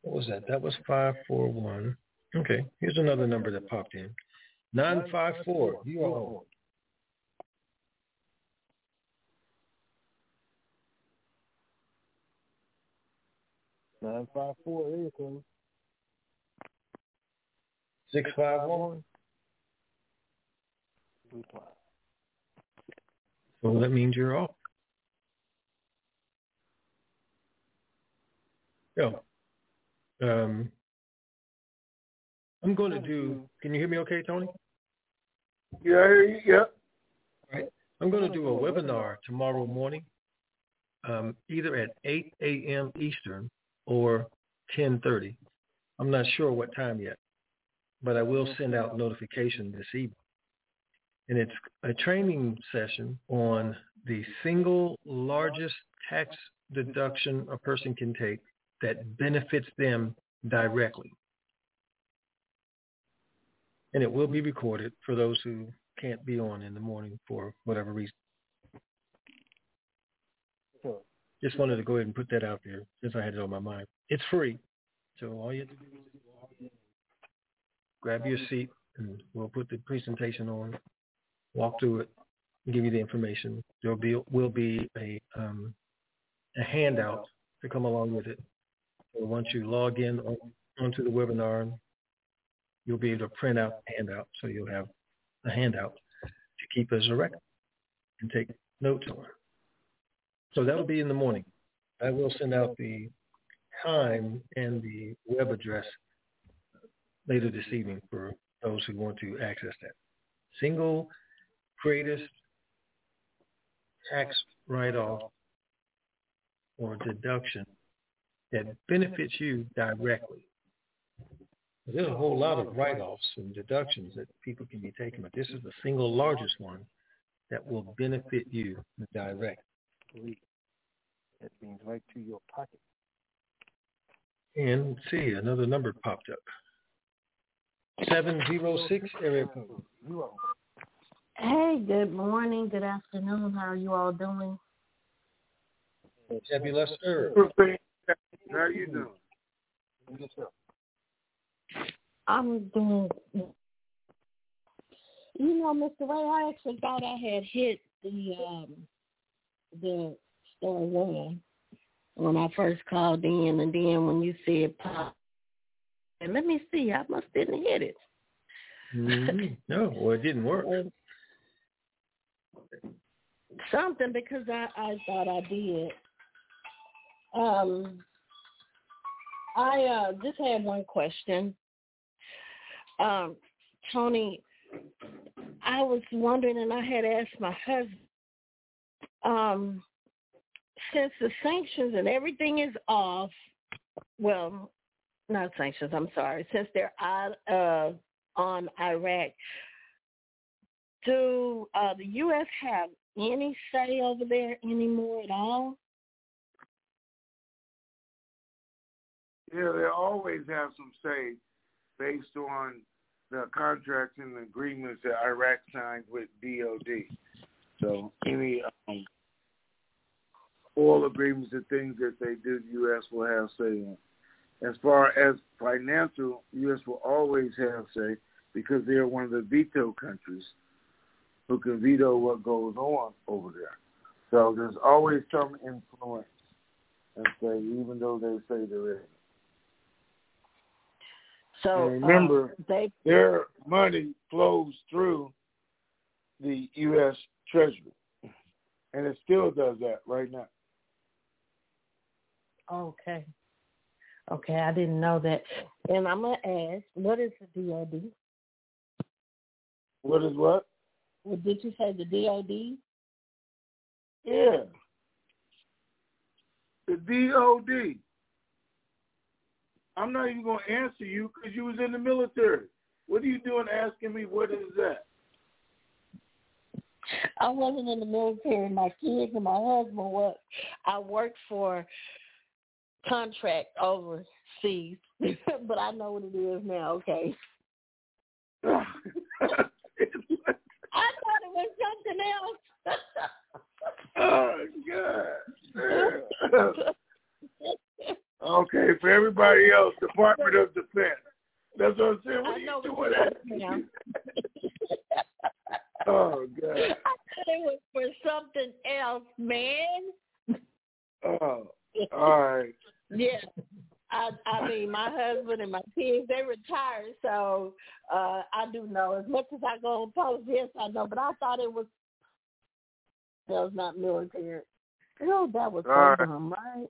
What was that? That was five four one. Okay, here's another number that popped in. Nine five four. You are on. Nine five four area code. Six five one. So that means you're off. Yeah. Um, I'm going to do. Can you hear me okay, Tony? Yeah, I hear you. Yep. Right. I'm going to do a webinar tomorrow morning, um, either at 8 a.m. Eastern or 10:30. I'm not sure what time yet, but I will send out notification this evening. And it's a training session on the single largest tax deduction a person can take that benefits them directly. And it will be recorded for those who can't be on in the morning for whatever reason. Sure. Just wanted to go ahead and put that out there since I had it on my mind. It's free. So all you have to do is grab your seat, and we'll put the presentation on, walk through it, and give you the information. There will be will be a um, a handout to come along with it. So once you log in on, onto the webinar, you'll be able to print out the handout. So you'll have a handout to keep as a record and take notes on. So that'll be in the morning. I will send out the time and the web address later this evening for those who want to access that. Single greatest tax write-off or deduction that benefits you directly. There's a whole lot of write-offs and deductions that people can be taking, but this is the single largest one that will benefit you directly. That means right to your pocket. And see, another number popped up. 706 area code. Hey, good morning, good afternoon. How are you all doing? Fabulous, sir. How you doing? I'm doing. You know, Mr. Ray, I actually thought I had hit the um the star one when I first called in, and then when you said pop, and let me see, I must didn't hit it. Mm-hmm. No, well, it didn't work. Something because I I thought I did. Um, I uh just had one question. Um, Tony, I was wondering, and I had asked my husband, um, since the sanctions and everything is off, well, not sanctions, I'm sorry, since they're out uh, on Iraq, do uh, the U.S. have any say over there anymore at all? Yeah, they always have some say based on the contracts and agreements that Iraq signed with DOD. So any um, oil agreements and things that they do, the U.S. will have say in. As far as financial, U.S. will always have say because they are one of the veto countries who can veto what goes on over there. So there's always some influence, and say even though they say there isn't. So And remember, uh, they their money flows through the U.S. Treasury, and it still does that right now. okay, okay, I didn't know that. And I'm gonna ask, what is the DoD? What is what? What did you say? The DoD? Yeah, the DOD. I'm not even going to answer you because you was in the military. What are you doing asking me what is that? I wasn't in the military. My kids and my husband was. I worked for contract overseas, but I know what it is now. Okay. Was something else. oh God. okay, for everybody else, Department of Defense. That's what I'm saying. What I are you doing that? it is now. Oh God. I thought it was for something else, man. Oh, all right. Yeah. I I mean my husband and my kids they retired so uh I do know as much as I go on post yes I know but I thought it was that was not military. Oh that was so All right. dumb, right?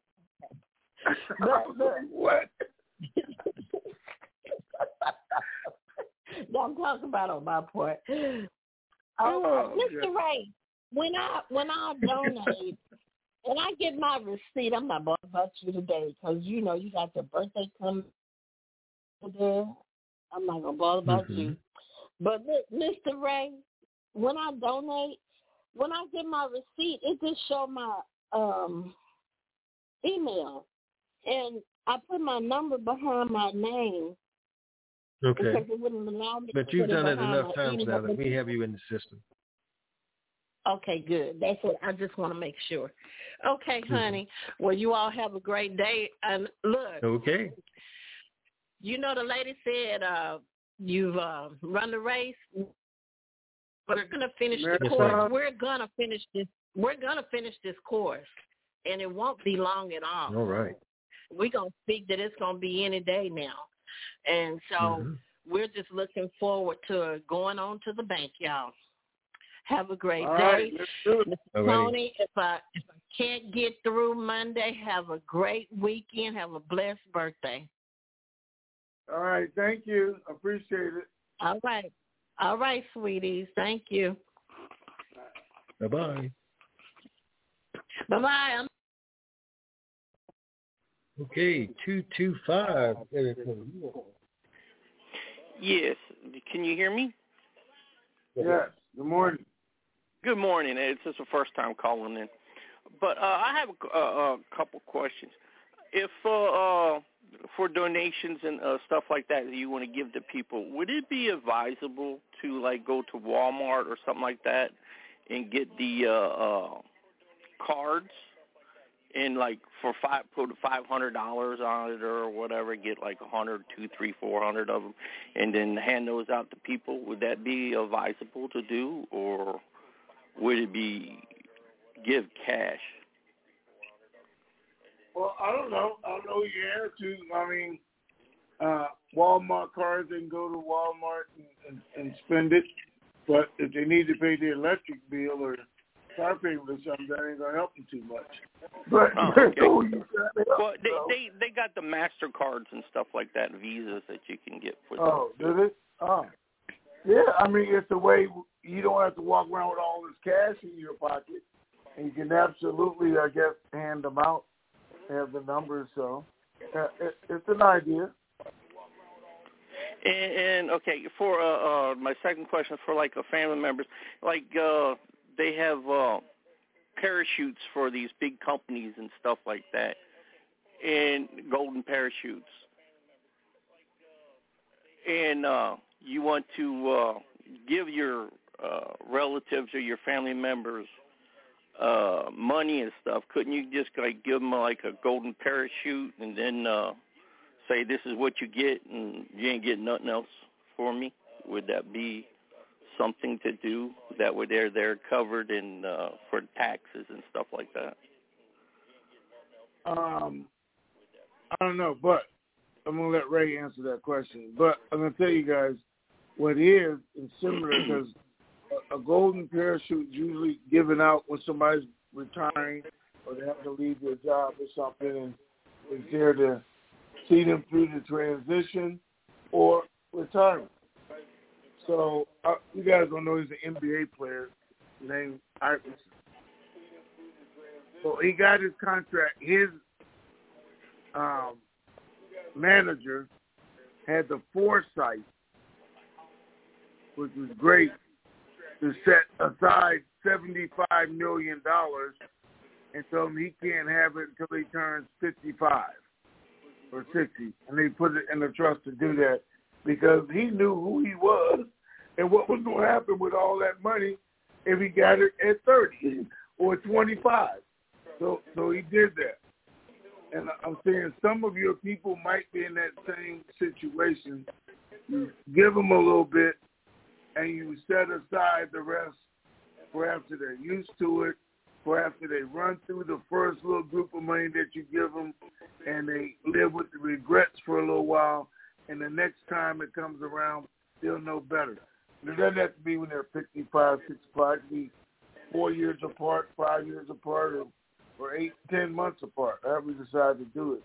But, but what? I'm talking about on my part. Uh, Oh, Mr. God. Ray, when I when I donate, when I get my receipt, I'm not bothered about you today because you know you got your birthday coming there. I'm not gonna bother about Mhm. you. But Mr. Ray, when I donate, when I get my receipt, it just show my um email, and I put my number behind my name Okay. because it wouldn't allow me. But to you've done it enough times now that we have you in the system. Okay, good. That's what I just want to make sure. Okay, Mm-hmm. honey. Well, you all have a great day. And look, Okay. you know the lady said uh you've uh, run the race. We're gonna finish the course. We're gonna finish this. We're gonna finish this course, and it won't be long at all. All right. We're gonna speak that it's gonna be any day now, and so Mhm. we're just looking forward to going on to the bank, y'all. Have a great All day. right, let's do it. Mr. Tony, if I if I can't get through Monday, have a great weekend. Have a blessed birthday. All right, thank you. Appreciate it. All right. All right, sweeties. Thank you. Bye bye. Bye bye. I'm Okay, two two five. Yes. Can you hear me? Yes. Good morning. Good morning. It's just the first time calling in, but uh, I have a, a, a couple questions. If uh, uh, for donations and uh, stuff like that that you want to give to people, would it be advisable to like go to Walmart or something like that and get the uh, uh, cards and like for five put five hundred dollars on it or whatever, get like a hundred, two, three, four hundred of them, and then hand those out to people. Would that be advisable to do, or would it be give cash? Well, I don't know. I don't know your answer. I mean, uh, Walmart cards, they can go to Walmart and, and, and spend it. But if they need to pay the electric bill or car payment or something, that ain't gonna help them too much. But Oh, okay. who you help, Well, they though? they they got the Mastercards and stuff like that, Visas that you can get for Oh, did it? Oh, yeah. I mean, it's a way you don't have to walk around with all this cash in your pocket, and you can absolutely, I guess, hand them out, have the numbers. So uh, it, it's an idea. And, and okay, for uh, uh my second question for like uh, family members, like uh they have uh parachutes for these big companies and stuff like that, and golden parachutes, and uh you want to uh give your uh relatives or your family members uh money and stuff couldn't you just like give them like a golden parachute and then uh say this is what you get and you ain't getting nothing else for me would that be something to do that would they're they're covered in uh for taxes and stuff like that? Um, I don't know, but I'm gonna let Ray answer that question. But I'm gonna tell you guys what is is similar because a, a golden parachute is usually given out when somebody's retiring or they have to leave their job or something, and is there to see them through the transition or retirement. So uh, you guys don't know he's an NBA player named Iverson. So he got his contract. His um, manager had the foresight, which was great, to set aside seventy-five million dollars and told him he can't have it until he turns fifty-five or sixty, and they put it in the trust to do that because he knew who he was and what was going to happen with all that money if he got it at thirty or twenty-five. So, so he did that. And I'm saying some of your people might be in that same situation. You give them a little bit, and you set aside the rest for after they're used to it, for after they run through the first little group of money that you give them, and they live with the regrets for a little while, and the next time it comes around, they'll know better. It doesn't have to be when they're 55, 65. It can be four years apart, five years apart, or or eight, ten months apart, however you decide to do it.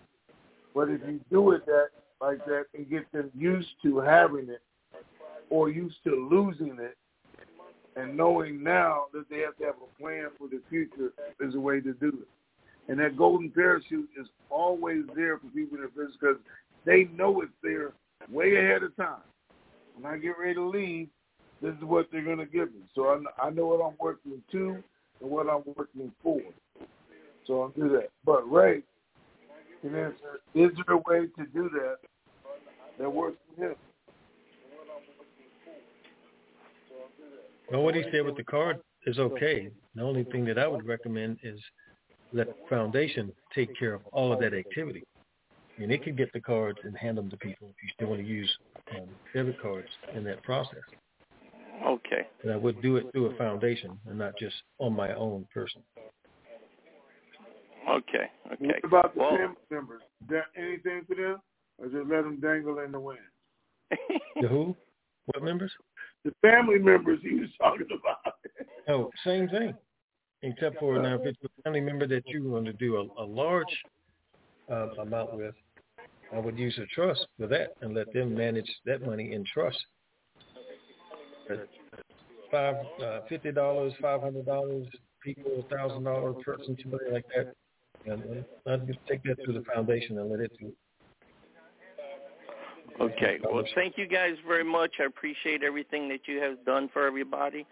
But if you do it that like that and get them used to having it or used to losing it and knowing now that they have to have a plan for the future is a way to do it. And that golden parachute is always there for people in the business because they know it's there way ahead of time. When I get ready to leave, this is what they're going to give me. So I, I know what I'm working to and what I'm working for. So I'll do that. But Ray can answer, is there a way to do that that works for him? Well, what he said with the card is okay. The only thing that I would recommend is let foundation take care of all of that activity. And it could get the cards and hand them to people if you still want to use um, debit cards in that process. okay And I would do it through a foundation and not just on my own person. Okay okay What about the well family members? Is that anything for them? Or just let them dangle in the wind? the who? What members? The family members he was talking about. oh, same thing. Except for now, if it's a family member that you want to do a, a large uh, amount with, I would use a trust for that and let them manage that money in trust. Five, uh, fifty dollars, five hundred dollars, people, a thousand dollar person, somebody like that, and I'd take that to the foundation and let it do. Okay. Well, thank you guys very much. I appreciate everything that you have done for everybody.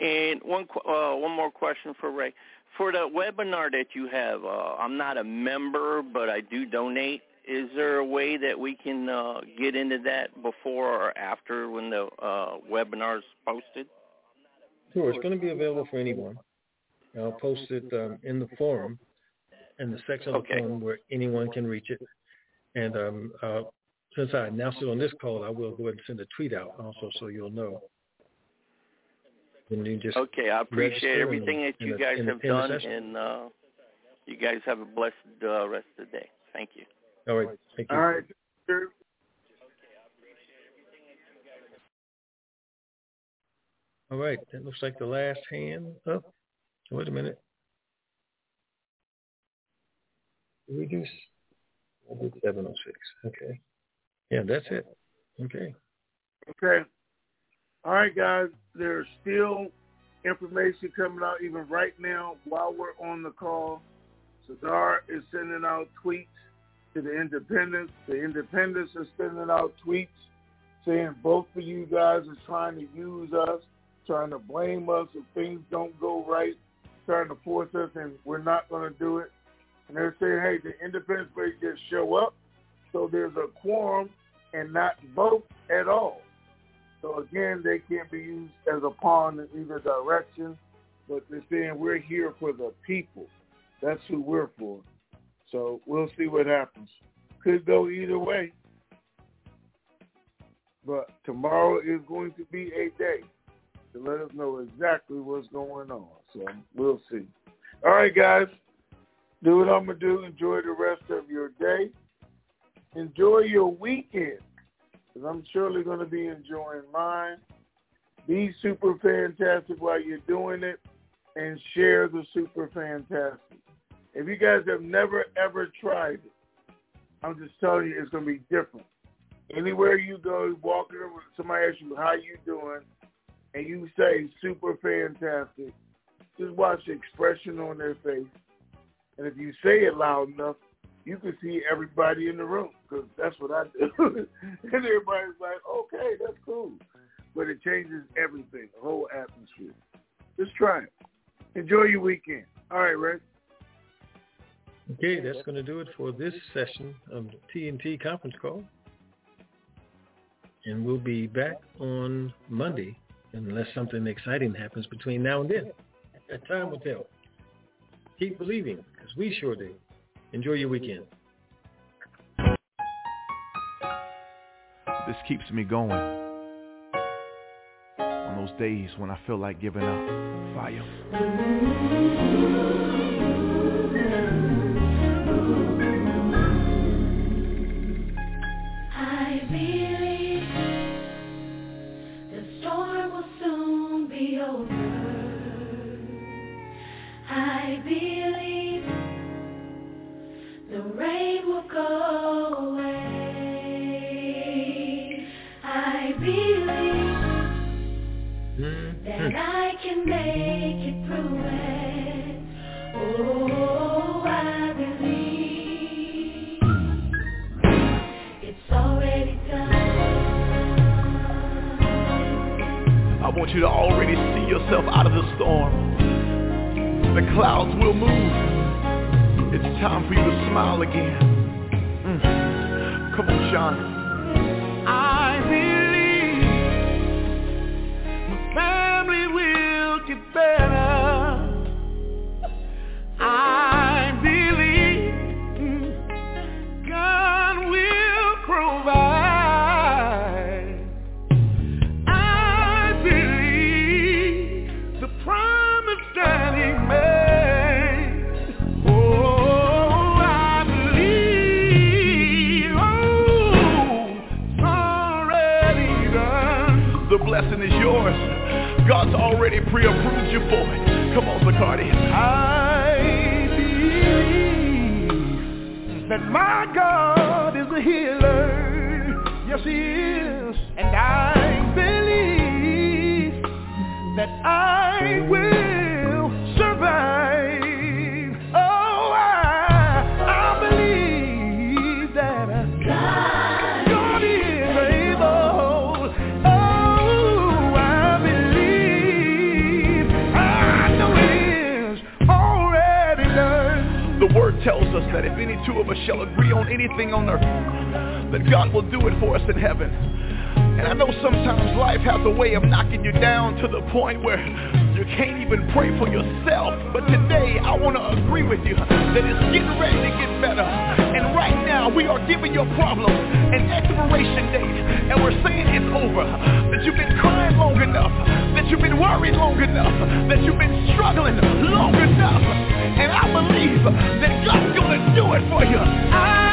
And one uh, one more question for Ray. For the webinar that you have, uh, I'm not a member, but I do donate. Is there a way that we can uh, get into that before or after when the uh, webinar is posted? Sure. It's going to be available for anyone. I'll post it um, in the forum, in the section of the forum where anyone can reach it. And um, uh, since I announced it on this call, I will go ahead and send a tweet out also so you'll know. And you just okay, I appreciate everything the, that you the, guys have done, session. and uh, you guys have a blessed uh, rest of the day. Thank you. All right. Thank you. All right. All right. That looks like the last hand up. Oh, wait a minute. Reduce. I did 706. Okay. Yeah, that's it. Okay. Okay. All right, guys. There's still information coming out even right now while we're on the call. Sadr is sending out tweets to the independents. The independents are sending out tweets saying both of you guys are trying to use us, trying to blame us if things don't go right, trying to force us, and we're not going to do it. And they're saying, hey, the independents may just show up, so there's a quorum and not vote at all. So again, they can't be used as a pawn in either direction, but they're saying we're here for the people. That's who we're for. So we'll see what happens. Could go either way. But tomorrow is going to be a day to let us know exactly what's going on. So we'll see. All right, guys. Do what I'm going to do. Enjoy the rest of your day. Enjoy your weekend. Because I'm surely going to be enjoying mine. Be super fantastic while you're doing it. And share the super fantastic. If you guys have never, ever tried it, I'm just telling you it's going to be different. Anywhere you go, walking somebody asks you, how you doing? And you say, super fantastic. Just watch the expression on their face. And if you say it loud enough, you can see everybody in the room because that's what I do. and everybody's like, okay, that's cool. But it changes everything, the whole atmosphere. Just try it. Enjoy your weekend. All right, Ray. Okay, that's going to do it for this session of the TNT conference call. And we'll be back on Monday unless something exciting happens between now and then. Time will tell. Keep believing because we sure do. Enjoy your weekend. This keeps me going. On those days when I feel like giving up. Fire. the blessing is yours. God's already pre-approved you for it. Come on, Zacardi. I believe that my God is a healer. Yes, he is. And I believe that I will. two of us shall agree on anything on earth, that God will do it for us in heaven. And I know sometimes life has a way of knocking you down to the point where you can't even pray for yourself. But today I want to agree with you that it's getting ready to get better right now we are giving your problem an expiration date and we're saying it's over. That you've been crying long enough, that you've been worried long enough, that you've been struggling long enough. And I believe that God's gonna do it for you. I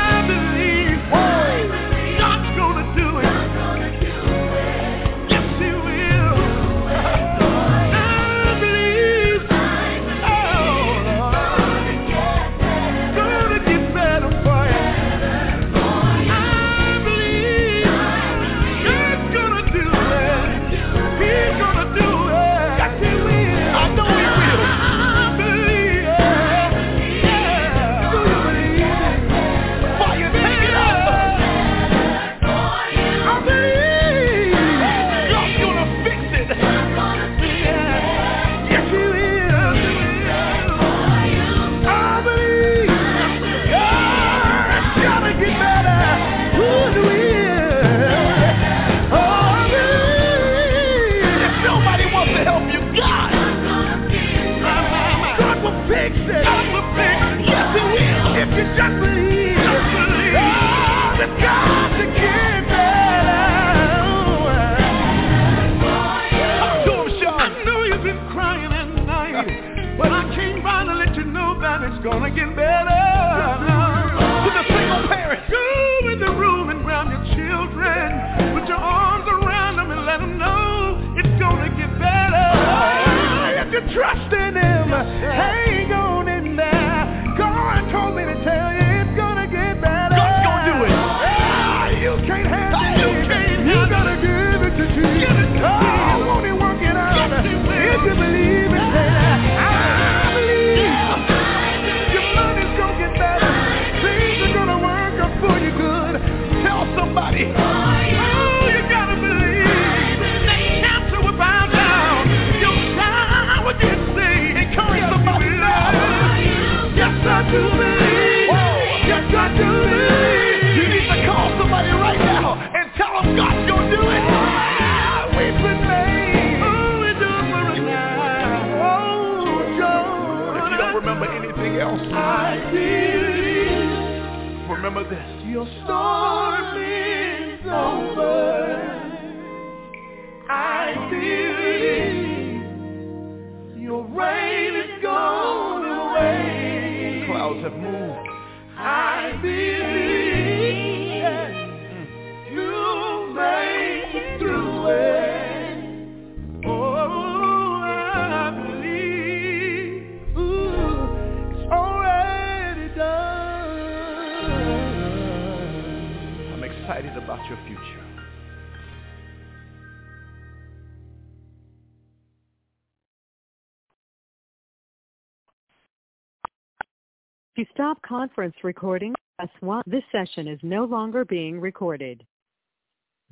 To stop conference recording, press 1. This session is no longer being recorded.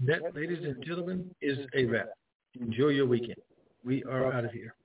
That, ladies and gentlemen, is a wrap. Enjoy your weekend. We are out of here.